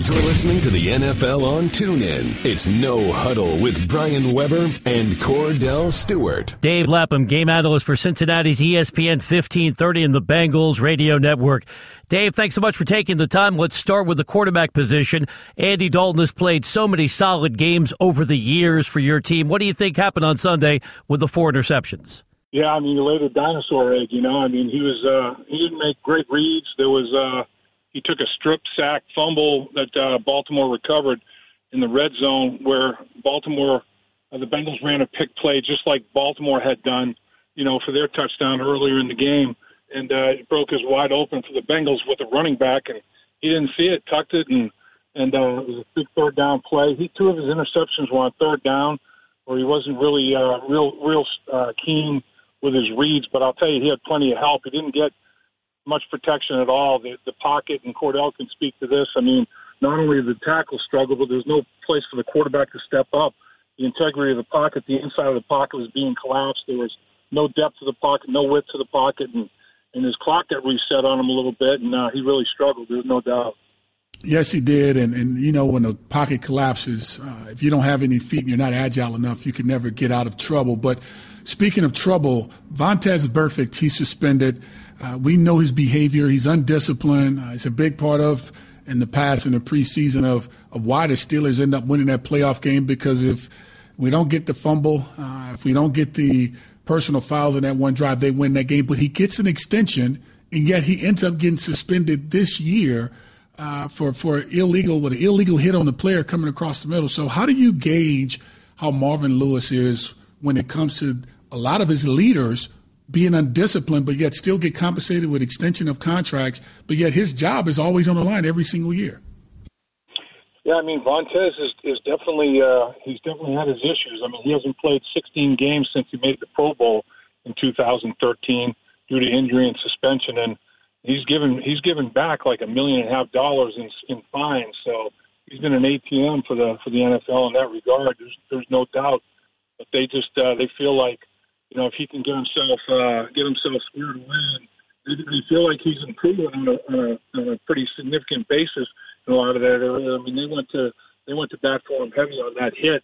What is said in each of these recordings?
You're listening to the NFL on TuneIn. It's No Huddle with Brian Weber and Kordell Stewart. Dave Lapham, game analyst for Cincinnati's ESPN 1530 and the Bengals radio network. Dave, thanks so much for taking the time. Let's start with the quarterback position. Andy Dalton has played so many solid games over the years for your team. What do you think happened on Sunday with the four interceptions? Yeah, I mean, you laid a dinosaur egg, you know. I mean, he was uh he didn't make great reads. There was uh he took a strip sack fumble that uh, Baltimore recovered in the red zone, where Baltimore, uh, the Bengals ran a pick play just like Baltimore had done, you know, for their touchdown earlier in the game, and uh, it broke us wide open for the Bengals with a running back, and he didn't see it, tucked it, and and uh, it was a big third down play. He two of his interceptions were on third down, where he wasn't really uh, real real uh, keen with his reads, but I'll tell you, he had plenty of help. He didn't get much protection at all. The, the pocket, and Kordell can speak to this. I mean, not only the tackle struggle, but there's no place for the quarterback to step up. The integrity of the pocket, the inside of the pocket was being collapsed. There was no depth to the pocket, no width to the pocket, and and his clock got reset on him a little bit, and uh, he really struggled. There's no doubt. Yes, he did, and and you know when the pocket collapses, uh, if you don't have any feet and you're not agile enough, you can never get out of trouble. But speaking of trouble, Vontaze Burfict, he's suspended. Uh, we know his behavior. He's undisciplined. Uh, it's a big part of in the past in the preseason of, of why the Steelers end up winning that playoff game because if we don't get the fumble, uh, if we don't get the personal fouls in that one drive, they win that game. But he gets an extension, and yet he ends up getting suspended this year uh, for for illegal with an illegal hit on the player coming across the middle. So how do you gauge how Marvin Lewis is when it comes to a lot of his leaders being undisciplined, but yet still get compensated with extension of contracts, but yet his job is always on the line every single year. Yeah, I mean Vontaze is, is definitely uh, he's definitely had his issues. I mean he hasn't played 16 games since he made the Pro Bowl in 2013 due to injury and suspension, and he's given he's given back like a million and a half dollars in in fines. So he's been an ATM for the for the NFL in that regard. There's there's no doubt, but they just uh, they feel like you know, if he can get himself uh, get himself squared away, they, they feel like he's improving on a, on a on a pretty significant basis in a lot of that area. I mean, they went to they went to bat for him heavy on that hit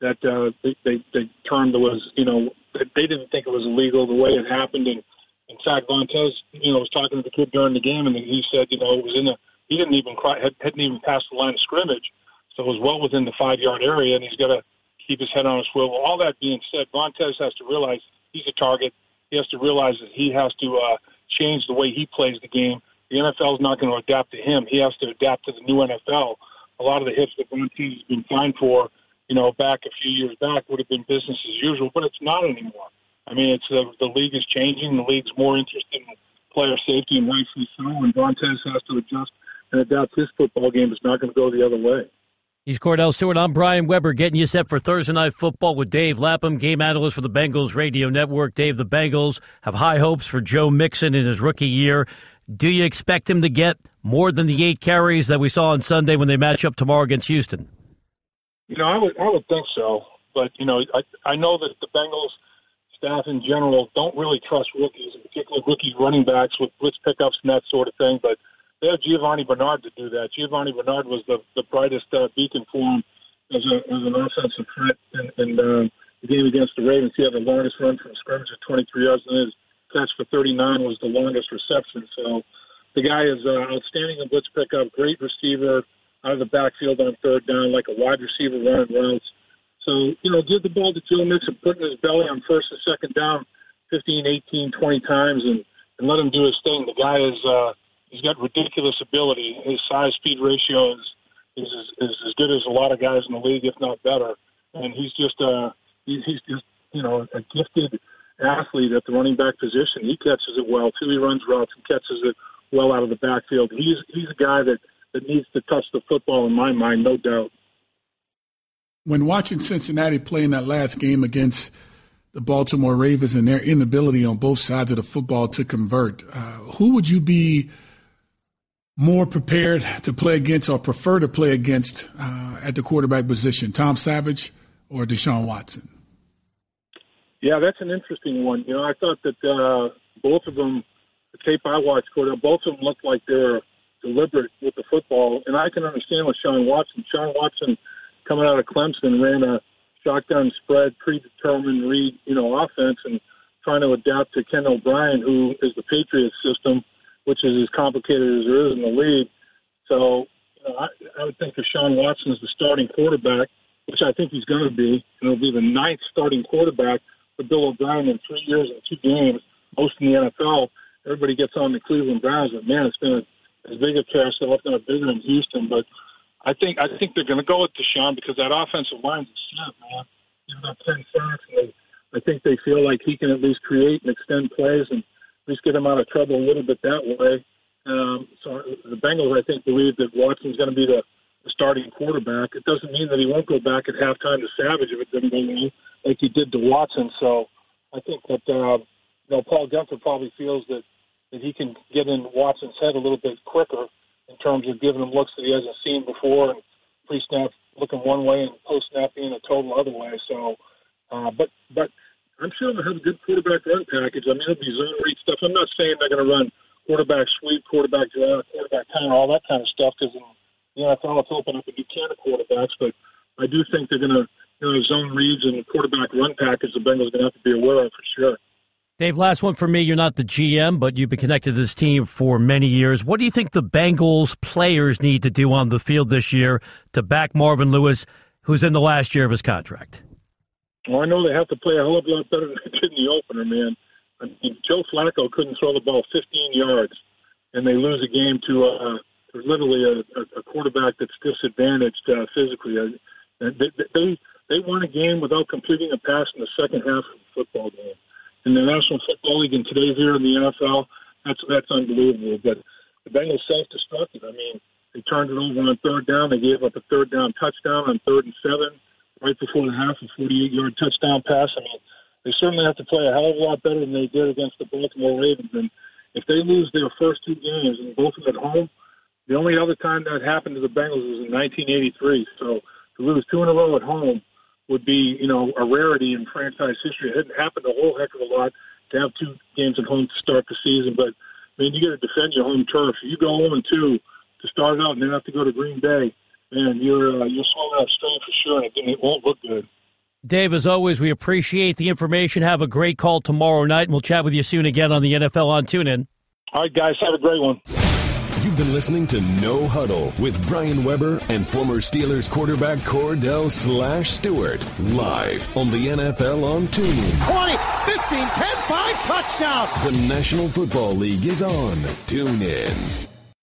that uh, they, they they termed was you know they didn't think it was illegal the way it happened and in fact Vontaze you know was talking to the kid during the game and he said you know it was in the he didn't even had, hadn't even passed the line of scrimmage so it was well within the five yard area and he's got to keep his head on a swivel. All that being said, Vontaze has to realize he's a target. He has to realize that he has to uh, change the way he plays the game. The NFL is not going to adapt to him. He has to adapt to the new NFL. A lot of the hits that Vontaze has been fined for, you know, back a few years back would have been business as usual, but it's not anymore. I mean, it's uh, the league is changing. The league's more interested in player safety, and rightfully so. And Vontaze has to adjust and adapt his football game. It's not going to go the other way. He's Kordell Stewart. I'm Brian Weber getting you set for Thursday Night Football with Dave Lapham, game analyst for the Bengals Radio Network. Dave, the Bengals have high hopes for Joe Mixon in his rookie year. Do you expect him to get more than the eight carries that we saw on Sunday when they match up tomorrow against Houston? You know, I would I would think so, but you know, I I know that the Bengals staff in general don't really trust rookies, in particular rookie running backs with blitz pickups and that sort of thing, but they had Giovani Bernard to do that. Giovani Bernard was the, the brightest uh, beacon for him as, a, as an offensive threat in, in uh, the game against the Ravens. He had the longest run from scrimmage at 23 yards, and his catch for 39 was the longest reception. So the guy is uh, outstanding in blitz pickup, great receiver out of the backfield on third down, like a wide receiver running routes. So, you know, give the ball to Joe Mixon, put in his belly on first and second down 15, 18, 20 times, and, and let him do his thing. The guy is uh, – he's got ridiculous ability. His size speed ratio is, is is, as good as a lot of guys in the league, if not better. And he's just uh he's, he's just you know a gifted athlete at the running back position. He catches it well too. He runs routes and catches it well out of the backfield. He's he's a guy that that needs to touch the football in my mind, no doubt. When watching Cincinnati play in that last game against the Baltimore Ravens and their inability on both sides of the football to convert, uh, who would you be more prepared to play against or prefer to play against uh, at the quarterback position, Tom Savage or Deshaun Watson? Yeah, that's an interesting one. You know, I thought that uh, both of them, the tape I watched, both of them looked like they were deliberate with the football. And I can understand with Deshaun Watson. Deshaun Watson coming out of Clemson ran a shotgun spread, predetermined read, you know, offense, and trying to adapt to Ken O'Brien, who is the Patriots system, which is as complicated as there is in the league. So you know, I, I would think if Deshaun Watson is the starting quarterback, which I think he's going to be, and it'll be the ninth starting quarterback for Bill O'Brien in three years and two games, most in the NFL. Everybody gets on the Cleveland Browns, but man, it's been a, as big a carousel, if not bigger in Houston. But I think I think they're going to go with Deshaun because that offensive line is set, man. He's got ten sacks, and they, I think they feel like he can at least create and extend plays and at least get him out of trouble a little bit that way. Um, so the Bengals, I think, believe that Watson's going to be the, the starting quarterback. It doesn't mean that he won't go back at halftime to Savage if it didn't go well, like he did to Watson. So I think that uh, you know Paul Guenther probably feels that that he can get in Watson's head a little bit quicker in terms of giving him looks that he hasn't seen before and pre-snap looking one way and post-snap being a total other way. So, uh, but but I'm sure they'll have a good quarterback run package. I mean, it'll be zone read stuff. I'm not saying they're going to run quarterback sweep, quarterback draw, quarterback counter, all that kind of stuff because in the NFL it's open up a new can of quarterbacks. But I do think they're going to, you know, zone reads and quarterback run package the Bengals are going to have to be aware of for sure. Dave, last one for me. You're not the GM, but you've been connected to this team for many years. What do you think the Bengals players need to do on the field this year to back Marvin Lewis, who's in the last year of his contract? Well, I know they have to play a hell of a lot better than they did in the opener, man. I mean, Joe Flacco couldn't throw the ball 15 yards, and they lose a game to, uh, literally a, a quarterback that's disadvantaged uh, physically. Uh, they, they they won a game without completing a pass in the second half of the football game in the National Football League and today's here in the NFL, that's that's unbelievable. But the Bengals self-destructed. I mean, they turned it over on third down. They gave up a third down touchdown on third and seven, right before the half, a 48-yard touchdown pass. I mean, they certainly have to play a hell of a lot better than they did against the Baltimore Ravens. And if they lose their first two games and both of them at home, the only other time that happened to the Bengals was in 1983. So to lose two in a row at home – would be, you know, a rarity in franchise history. It hadn't happened a whole heck of a lot to have two games at home to start the season, but I mean, you got to defend your home turf. You go home and two to start out, and then have to go to Green Bay. Man, you're uh, you're swallowing up strain for sure, and it, it won't look good. Dave, as always, we appreciate the information. Have a great call tomorrow night, and we'll chat with you soon again on the NFL on TuneIn. All right, guys, have a great one. You've been listening to No Huddle with Brian Weber and former Steelers quarterback Kordell Slash Stewart live on the NFL on TuneIn. 20, 15, 10, 5, touchdown. The National Football League is on TuneIn.